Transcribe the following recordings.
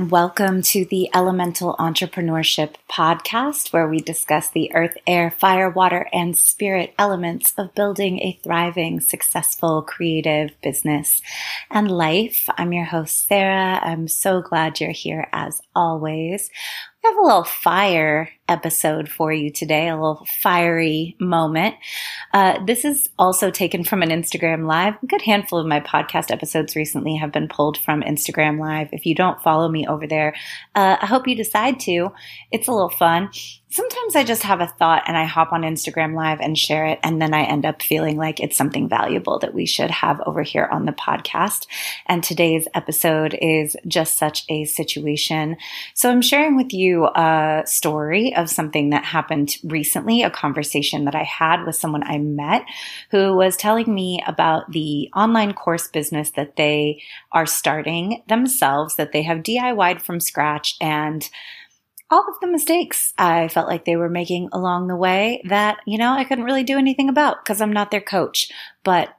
And welcome to the Elemental Entrepreneurship Podcast, where we discuss the earth, air, fire, water, and spirit elements of building a thriving, successful, creative business and life. I'm your host, Cera. I'm so glad you're here as always. We have a little fire episode for you today, a little fiery moment. Uh, this is also taken from an Instagram Live. A good handful of my podcast episodes recently have been pulled from Instagram Live. If you don't follow me over there, uh, I hope you decide to. It's a little fun sometimes I just have a thought and I hop on Instagram Live and share it. And then I end up feeling like it's something valuable that we should have over here on the podcast. And today's episode is just such a situation. So I'm sharing with you a story of something that happened recently, a conversation that I had with someone I met who was telling me about the online course business that they are starting themselves, that they have DIY'd from scratch and all of the mistakes I felt like they were making along the way that, you know, I couldn't really do anything about because I'm not their coach, but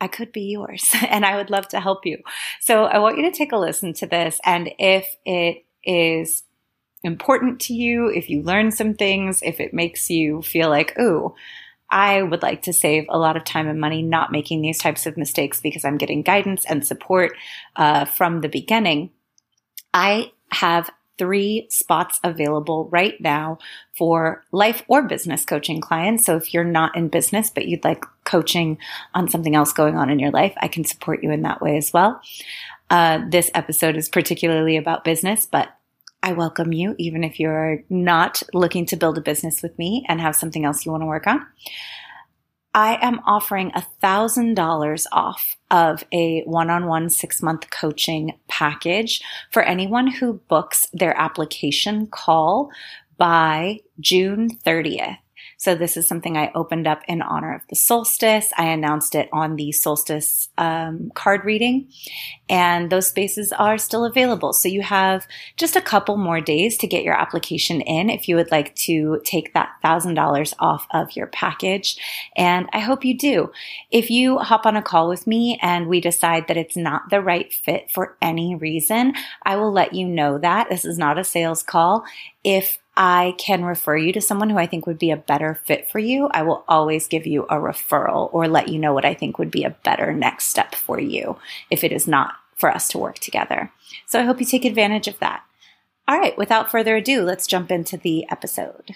I could be yours and I would love to help you. So I want you to take a listen to this. And if it is important to you, if you learn some things, if it makes you feel like, ooh, I would like to save a lot of time and money not making these types of mistakes because I'm getting guidance and support uh, from the beginning. I have three spots available right now for life or business coaching clients. So if you're not in business, but you'd like coaching on something else going on in your life, I can support you in that way as well. Uh, this episode is particularly about business, but I welcome you, even if you're not looking to build a business with me and have something else you want to work on. I am offering a thousand dollars off of a one-on-one six month coaching package for anyone who books their application call by June 30th. So this is something I opened up in honor of the solstice. I announced it on the solstice um, card reading, and those spaces are still available. So you have just a couple more days to get your application in if you would like to take that thousand dollars off of your package. And I hope you do. If you hop on a call with me and we decide that it's not the right fit for any reason, I will let you know that. This is not a sales call. If I can refer you to someone who I think would be a better fit for you, I will always give you a referral or let you know what I think would be a better next step for you if it is not for us to work together. So I hope you take advantage of that. All right, without further ado, let's jump into the episode.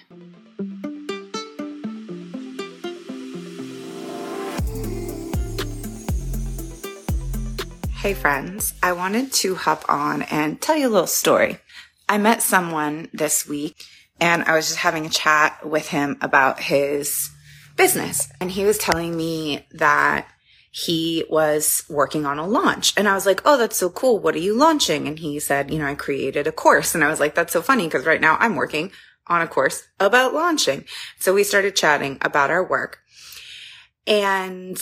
Hey, friends, I wanted to hop on and tell you a little story. I met someone this week and I was just having a chat with him about his business. And he was telling me that he was working on a launch. And I was like, Oh, that's so cool. What are you launching? And he said, You know, I created a course. And I was like, That's so funny because right now I'm working on a course about launching. So we started chatting about our work. And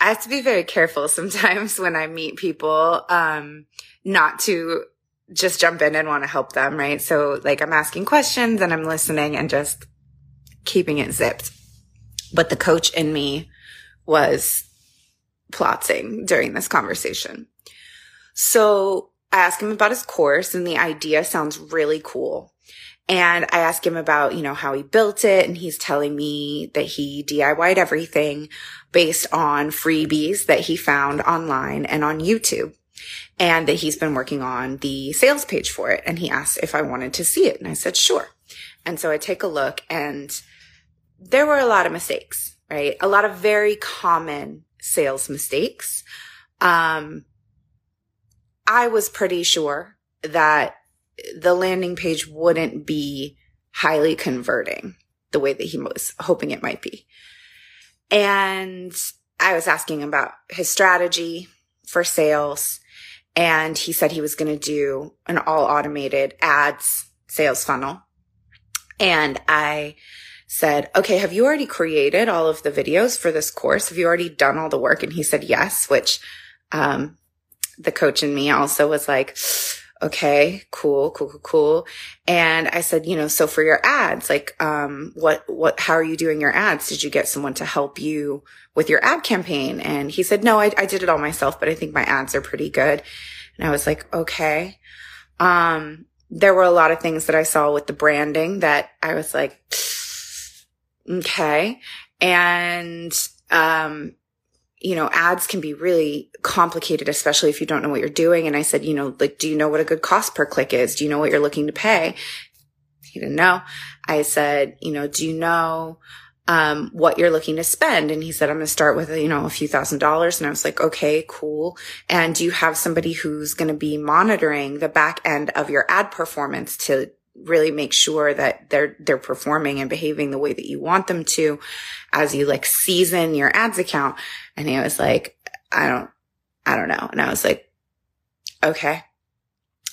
I have to be very careful sometimes when I meet people, um, not to just jump in and want to help them, right? So like I'm asking questions and I'm listening and just keeping it zipped. But the coach in me was plotting during this conversation. So I asked him about his course and the idea sounds really cool. And I asked him about, you know, how he built it. And he's telling me that he DIY'd everything based on freebies that he found online and on YouTube and that he's been working on the sales page for it. And he asked if I wanted to see it. And I said, sure. And so I take a look and there were a lot of mistakes, right? A lot of very common sales mistakes. Um, I was pretty sure that the landing page wouldn't be highly converting the way that he was hoping it might be. And I was asking about his strategy for sales. And he said he was going to do an all automated ads sales funnel. And I said, okay, have you already created all of the videos for this course? Have you already done all the work? And he said, yes, which, um, the coach in me also was like, okay, cool, cool, cool, cool. And I said, you know, so for your ads, like, um, what, what, how are you doing your ads? Did you get someone to help you with your ad campaign? And he said, no, I, I did it all myself, but I think my ads are pretty good. And I was like, okay. Um, there were a lot of things that I saw with the branding that I was like, okay. And, um, you know, ads can be really complicated, especially if you don't know what you're doing. And I said, you know, like, do you know what a good cost per click is? Do you know what you're looking to pay? He didn't know. I said, you know, do you know, um, what you're looking to spend. And he said, I'm going to start with, you know, a few thousand dollars. And I was like, okay, cool. And do you have somebody who's going to be monitoring the back end of your ad performance to really make sure that they're, they're performing and behaving the way that you want them to as you like season your ads account? And he was like, I don't, I don't know. And I was like, okay.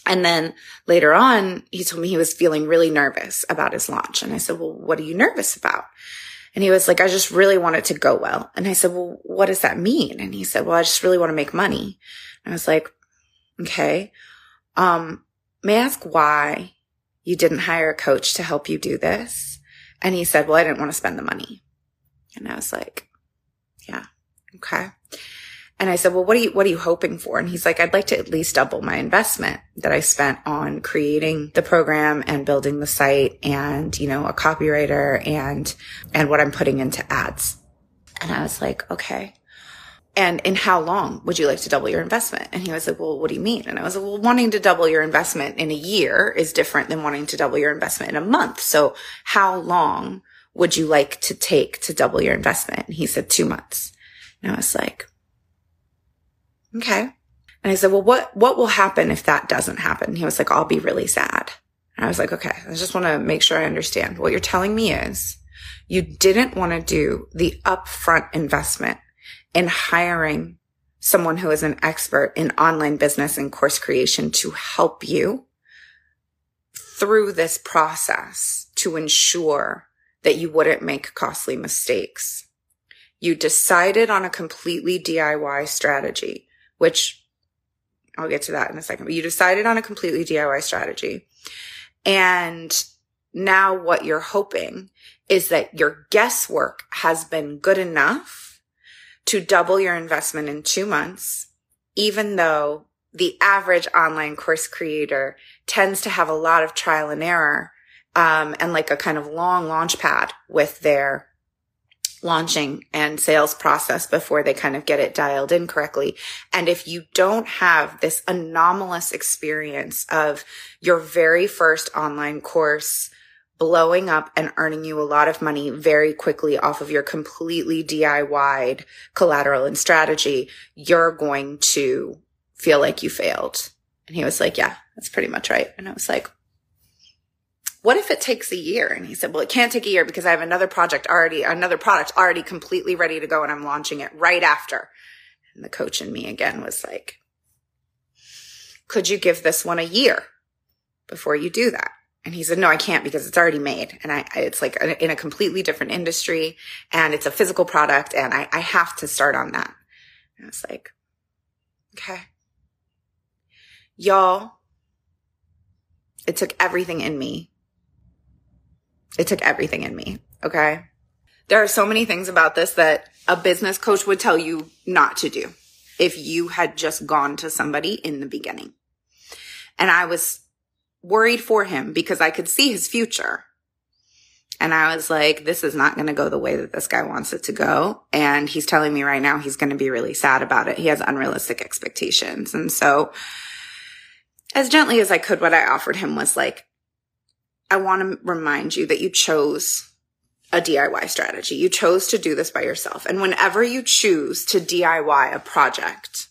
And then later on, he told me he was feeling really nervous about his launch. And I said, well, what are you nervous about? And he was like, I just really want it to go well. And I said, well, what does that mean? And he said, well, I just really want to make money. And I was like, okay. Um, may I ask why you didn't hire a coach to help you do this? And he said, well, I didn't want to spend the money. And I was like, yeah, okay. And I said, well, what are you, what are you hoping for? And he's like, I'd like to at least double my investment that I spent on creating the program and building the site and, you know, a copywriter and, and what I'm putting into ads. And I was like, okay. And in how long would you like to double your investment? And he was like, well, what do you mean? And I was like, well, wanting to double your investment in a year is different than wanting to double your investment in a month. So how long would you like to take to double your investment? And he said two months. And I was like, okay. And I said, well, what, what will happen if that doesn't happen? He was like, I'll be really sad. And I was like, okay, I just want to make sure I understand. What you're telling me is you didn't want to do the upfront investment in hiring someone who is an expert in online business and course creation to help you through this process to ensure that you wouldn't make costly mistakes. You decided on a completely DIY strategy which I'll get to that in a second, but you decided on a completely DIY strategy. And now what you're hoping is that your guesswork has been good enough to double your investment in two months, even though the average online course creator tends to have a lot of trial and error um, and like a kind of long launch pad with their launching and sales process before they kind of get it dialed in correctly. And if you don't have this anomalous experience of your very first online course blowing up and earning you a lot of money very quickly off of your completely DIY collateral and strategy, you're going to feel like you failed. And he was like, yeah, that's pretty much right. And I was like, what if it takes a year? And he said, well, it can't take a year because I have another project already, another product already completely ready to go and I'm launching it right after. And the coach in me again was like, could you give this one a year before you do that? And he said, no, I can't because it's already made. And I, it's like in a completely different industry and it's a physical product and I, I have to start on that. And I was like, okay. Y'all, it took everything in me it took everything in me. Okay. There are so many things about this that a business coach would tell you not to do if you had just gone to somebody in the beginning. And I was worried for him because I could see his future. And I was like, this is not going to go the way that this guy wants it to go. And he's telling me right now he's going to be really sad about it. He has unrealistic expectations. And so as gently as I could, what I offered him was like, I want to remind you that you chose a DIY strategy. You chose to do this by yourself. And whenever you choose to DIY a project,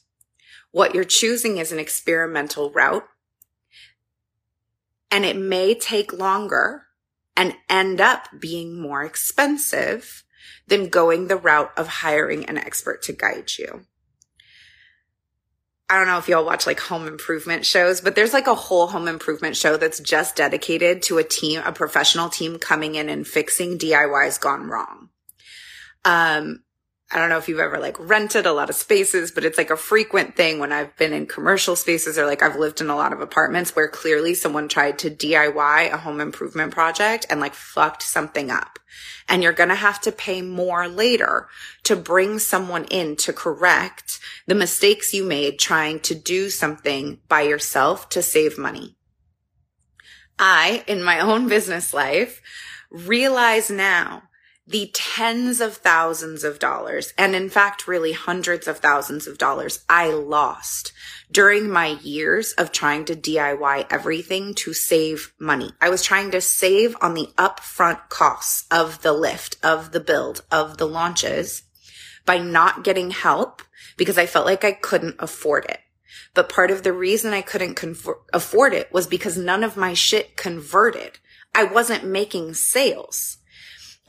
what you're choosing is an experimental route. And it may take longer and end up being more expensive than going the route of hiring an expert to guide you. I don't know if y'all watch like home improvement shows, but there's like a whole home improvement show that's just dedicated to a team, a professional team coming in and fixing DIYs gone wrong. Um, I don't know if you've ever like rented a lot of spaces, but it's like a frequent thing when I've been in commercial spaces or like I've lived in a lot of apartments where clearly someone tried to DIY a home improvement project and like fucked something up. And you're going to have to pay more later to bring someone in to correct the mistakes you made trying to do something by yourself to save money. I, in my own business life, realize now the tens of thousands of dollars, and in fact, really hundreds of thousands of dollars I lost during my years of trying to DIY everything to save money. I was trying to save on the upfront costs of the lift, of the build, of the launches by not getting help because I felt like I couldn't afford it. But part of the reason I couldn't afford it was because none of my shit converted. I wasn't making sales.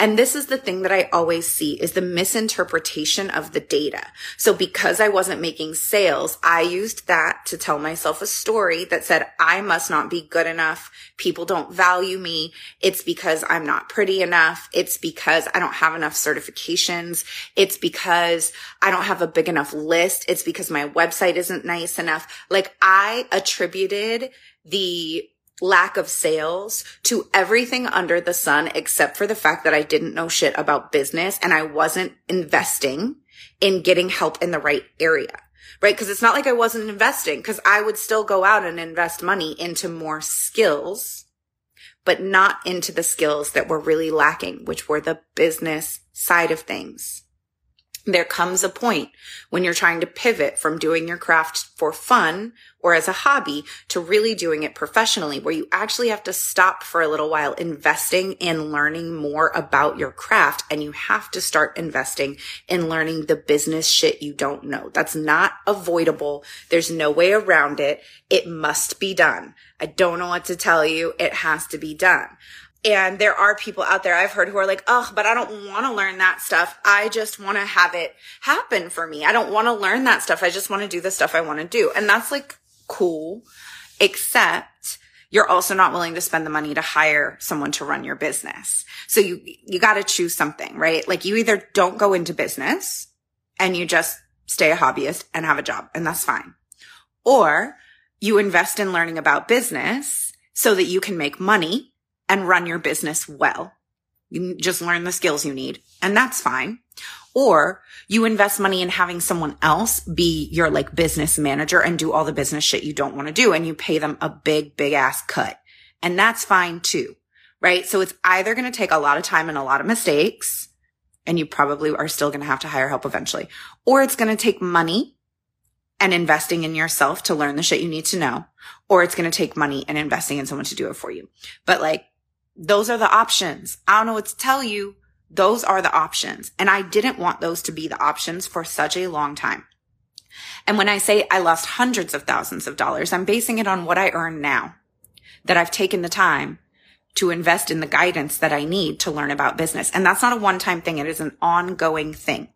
And this is the thing that I always see is the misinterpretation of the data. So because I wasn't making sales, I used that to tell myself a story that said, I must not be good enough. People don't value me. It's because I'm not pretty enough. It's because I don't have enough certifications. It's because I don't have a big enough list. It's because my website isn't nice enough. Like I attributed the lack of sales to everything under the sun except for the fact that I didn't know shit about business and I wasn't investing in getting help in the right area. Right? Cause it's not like I wasn't investing cause I would still go out and invest money into more skills, but not into the skills that were really lacking, which were the business side of things there comes a point when you're trying to pivot from doing your craft for fun or as a hobby to really doing it professionally, where you actually have to stop for a little while investing in learning more about your craft. And you have to start investing in learning the business shit you don't know. That's not avoidable. There's no way around it. It must be done. I don't know what to tell you. It has to be done. And there are people out there I've heard who are like, oh, but I don't want to learn that stuff. I just want to have it happen for me. I don't want to learn that stuff. I just want to do the stuff I want to do. And that's like cool, except you're also not willing to spend the money to hire someone to run your business. So you, you got to choose something, right? Like you either don't go into business and you just stay a hobbyist and have a job and that's fine. Or you invest in learning about business so that you can make money and run your business well. You just learn the skills you need and that's fine. Or you invest money in having someone else be your like business manager and do all the business shit you don't want to do and you pay them a big, big ass cut. And that's fine too. Right. So it's either going to take a lot of time and a lot of mistakes and you probably are still going to have to hire help eventually, or it's going to take money and investing in yourself to learn the shit you need to know, or it's going to take money and investing in someone to do it for you. But like those are the options. I don't know what to tell you. Those are the options. And I didn't want those to be the options for such a long time. And when I say I lost hundreds of thousands of dollars, I'm basing it on what I earn now that I've taken the time to invest in the guidance that I need to learn about business. And that's not a one time thing. It is an ongoing thing.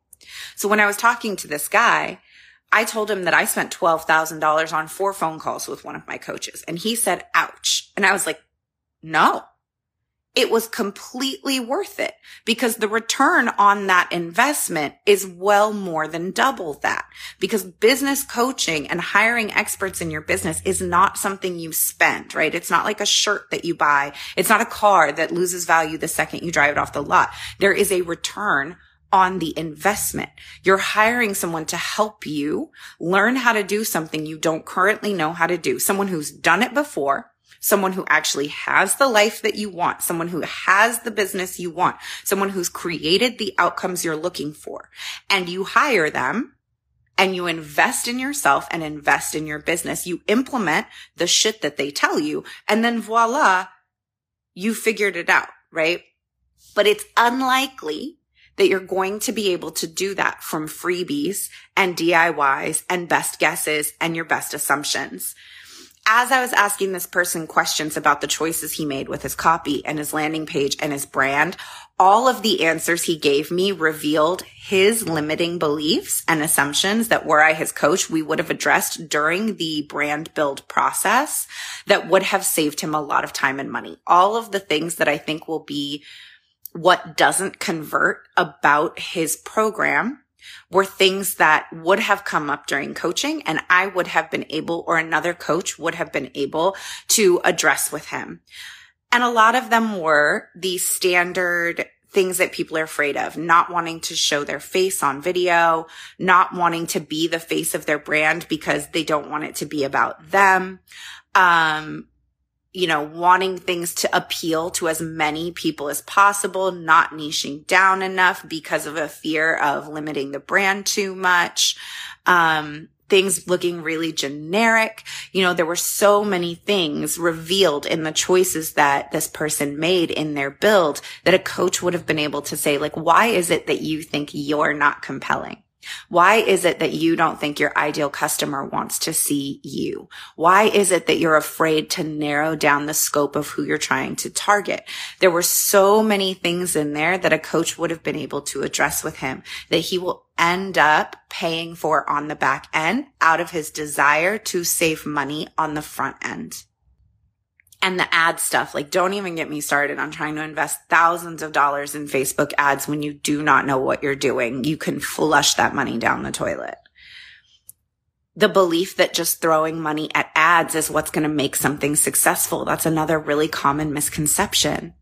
So when I was talking to this guy, I told him that I spent $12,000 on four phone calls with one of my coaches and he said, ouch. And I was like, no, it was completely worth it because the return on that investment is well more than double that because business coaching and hiring experts in your business is not something you spend, right? It's not like a shirt that you buy. It's not a car that loses value the second you drive it off the lot. There is a return on the investment. You're hiring someone to help you learn how to do something you don't currently know how to do. Someone who's done it before someone who actually has the life that you want, someone who has the business you want, someone who's created the outcomes you're looking for. And you hire them and you invest in yourself and invest in your business. You implement the shit that they tell you. And then voila, you figured it out, right? But it's unlikely that you're going to be able to do that from freebies and DIYs and best guesses and your best assumptions as I was asking this person questions about the choices he made with his copy and his landing page and his brand, all of the answers he gave me revealed his limiting beliefs and assumptions that were I his coach, we would have addressed during the brand build process that would have saved him a lot of time and money. All of the things that I think will be what doesn't convert about his program were things that would have come up during coaching and I would have been able or another coach would have been able to address with him. And a lot of them were the standard things that people are afraid of, not wanting to show their face on video, not wanting to be the face of their brand because they don't want it to be about them. Um, you know, wanting things to appeal to as many people as possible, not niching down enough because of a fear of limiting the brand too much. Um, things looking really generic. You know, there were so many things revealed in the choices that this person made in their build that a coach would have been able to say, like, why is it that you think you're not compelling? Why is it that you don't think your ideal customer wants to see you? Why is it that you're afraid to narrow down the scope of who you're trying to target? There were so many things in there that a coach would have been able to address with him that he will end up paying for on the back end out of his desire to save money on the front end and the ad stuff. Like, don't even get me started on trying to invest thousands of dollars in Facebook ads when you do not know what you're doing. You can flush that money down the toilet. The belief that just throwing money at ads is what's going to make something successful. That's another really common misconception.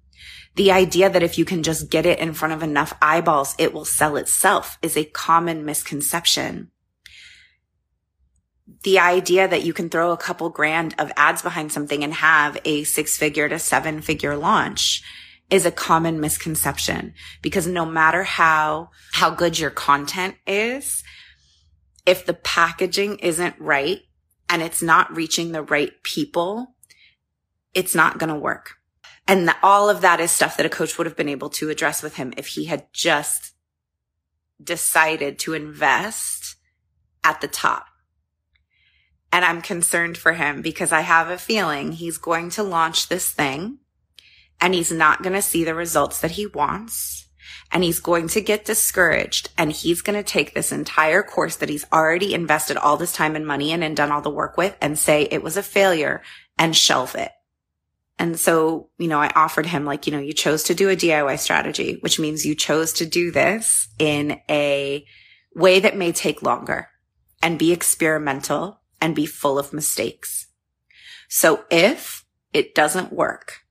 The idea that if you can just get it in front of enough eyeballs, it will sell itself is a common misconception the idea that you can throw a couple grand of ads behind something and have a six figure to seven figure launch is a common misconception because no matter how, how good your content is, if the packaging isn't right and it's not reaching the right people, it's not going to work. And the, all of that is stuff that a coach would have been able to address with him if he had just decided to invest at the top and I'm concerned for him because I have a feeling he's going to launch this thing and he's not going to see the results that he wants. And he's going to get discouraged and he's going to take this entire course that he's already invested all this time and money in and done all the work with and say it was a failure and shelve it. And so, you know, I offered him like, you know, you chose to do a DIY strategy, which means you chose to do this in a way that may take longer and be experimental and be full of mistakes. So if it doesn't work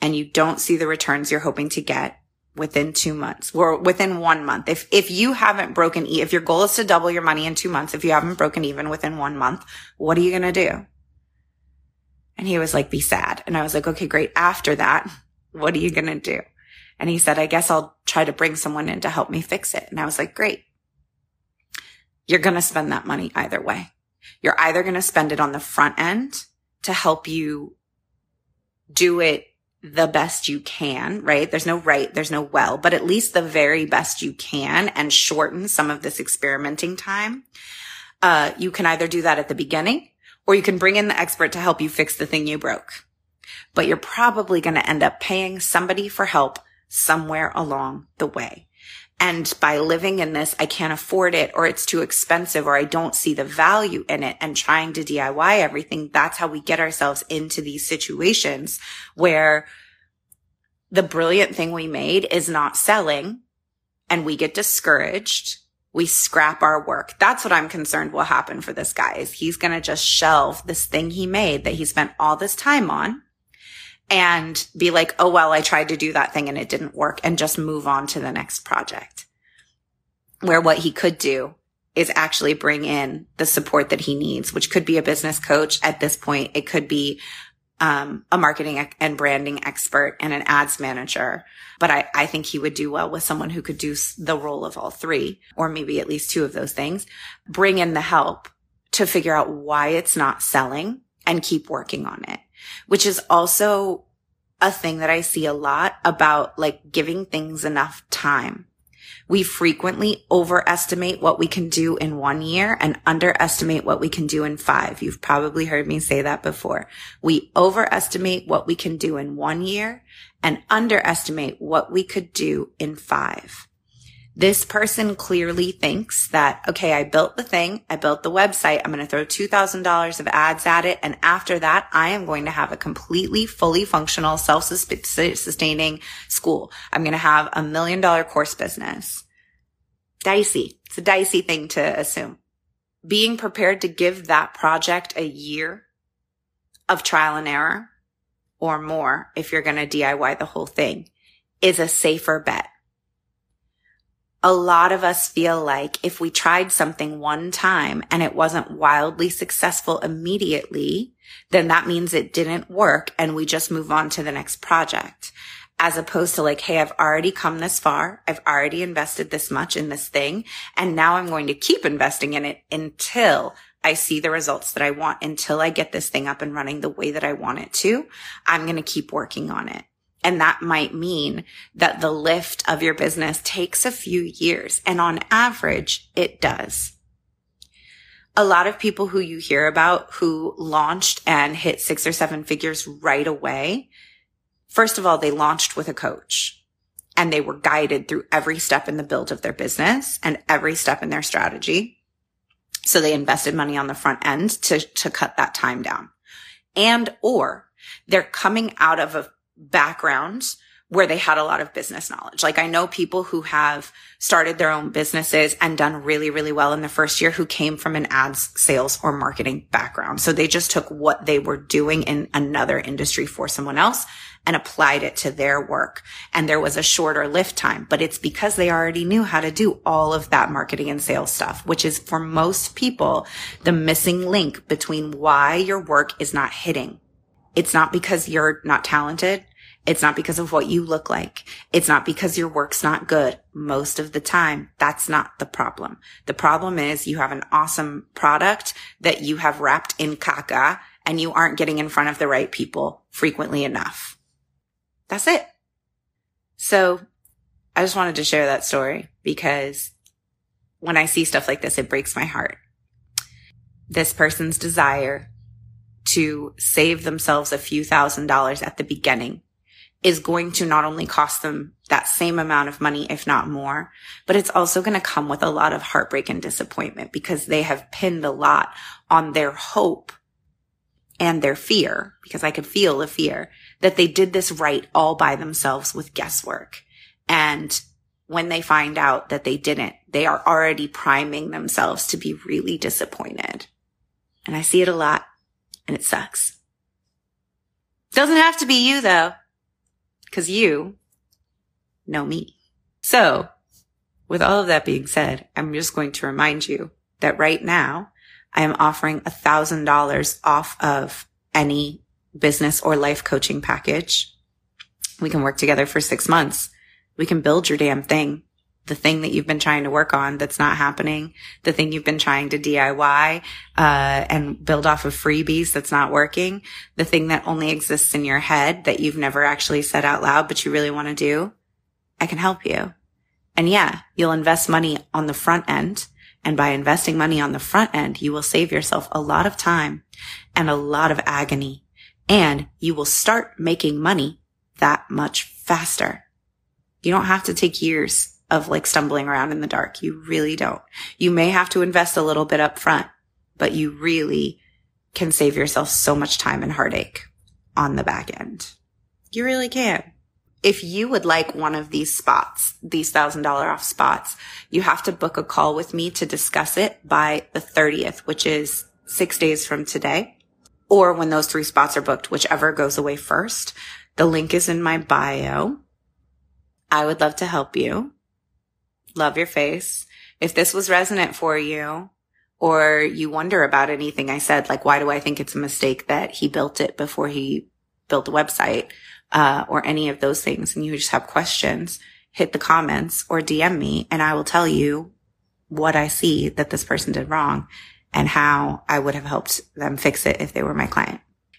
and you don't see the returns you're hoping to get within two months or within one month, if, if you haven't broken, if your goal is to double your money in two months, if you haven't broken even within one month, what are you going to do? And he was like, be sad. And I was like, okay, great. After that, what are you going to do? And he said, I guess I'll try to bring someone in to help me fix it. And I was like, great. You're going to spend that money either way. You're either going to spend it on the front end to help you do it the best you can, right? There's no right, there's no well, but at least the very best you can and shorten some of this experimenting time. Uh, you can either do that at the beginning or you can bring in the expert to help you fix the thing you broke. But you're probably going to end up paying somebody for help somewhere along the way. And by living in this, I can't afford it or it's too expensive or I don't see the value in it and trying to DIY everything. That's how we get ourselves into these situations where the brilliant thing we made is not selling and we get discouraged. We scrap our work. That's what I'm concerned will happen for this guy is he's going to just shelve this thing he made that he spent all this time on and be like, oh, well, I tried to do that thing and it didn't work and just move on to the next project. Where what he could do is actually bring in the support that he needs, which could be a business coach at this point. It could be um, a marketing and branding expert and an ads manager. But I, I think he would do well with someone who could do the role of all three, or maybe at least two of those things. Bring in the help to figure out why it's not selling and keep working on it which is also a thing that I see a lot about like giving things enough time. We frequently overestimate what we can do in one year and underestimate what we can do in five. You've probably heard me say that before. We overestimate what we can do in one year and underestimate what we could do in five. This person clearly thinks that, okay, I built the thing. I built the website. I'm going to throw $2,000 of ads at it. And after that, I am going to have a completely fully functional self-sustaining school. I'm going to have a million dollar course business. Dicey. It's a dicey thing to assume. Being prepared to give that project a year of trial and error or more if you're going to DIY the whole thing is a safer bet a lot of us feel like if we tried something one time and it wasn't wildly successful immediately, then that means it didn't work and we just move on to the next project. As opposed to like, Hey, I've already come this far. I've already invested this much in this thing. And now I'm going to keep investing in it until I see the results that I want until I get this thing up and running the way that I want it to. I'm going to keep working on it. And that might mean that the lift of your business takes a few years. And on average, it does. A lot of people who you hear about who launched and hit six or seven figures right away. First of all, they launched with a coach and they were guided through every step in the build of their business and every step in their strategy. So they invested money on the front end to, to cut that time down. And or they're coming out of a background where they had a lot of business knowledge. Like I know people who have started their own businesses and done really, really well in the first year who came from an ads sales or marketing background. So they just took what they were doing in another industry for someone else and applied it to their work. And there was a shorter lift time, but it's because they already knew how to do all of that marketing and sales stuff, which is for most people, the missing link between why your work is not hitting. It's not because you're not talented. It's not because of what you look like. It's not because your work's not good. Most of the time, that's not the problem. The problem is you have an awesome product that you have wrapped in caca and you aren't getting in front of the right people frequently enough. That's it. So I just wanted to share that story because when I see stuff like this, it breaks my heart. This person's desire to save themselves a few thousand dollars at the beginning is going to not only cost them that same amount of money, if not more, but it's also going to come with a lot of heartbreak and disappointment because they have pinned a lot on their hope and their fear, because I could feel the fear that they did this right all by themselves with guesswork. And when they find out that they didn't, they are already priming themselves to be really disappointed. And I see it a lot and it sucks. Doesn't have to be you though, because you know me. So with all of that being said, I'm just going to remind you that right now I am offering a thousand dollars off of any business or life coaching package. We can work together for six months. We can build your damn thing. The thing that you've been trying to work on that's not happening, the thing you've been trying to DIY, uh, and build off of freebies that's not working, the thing that only exists in your head that you've never actually said out loud, but you really want to do. I can help you. And yeah, you'll invest money on the front end and by investing money on the front end, you will save yourself a lot of time and a lot of agony and you will start making money that much faster. You don't have to take years of like stumbling around in the dark. You really don't. You may have to invest a little bit up front, but you really can save yourself so much time and heartache on the back end. You really can if you would like one of these spots, these thousand dollar off spots, you have to book a call with me to discuss it by the 30th, which is six days from today or when those three spots are booked, whichever goes away first. The link is in my bio. I would love to help you. Love your face. If this was resonant for you or you wonder about anything I said, like, why do I think it's a mistake that he built it before he built the website? uh, or any of those things and you just have questions, hit the comments or DM me and I will tell you what I see that this person did wrong and how I would have helped them fix it if they were my client.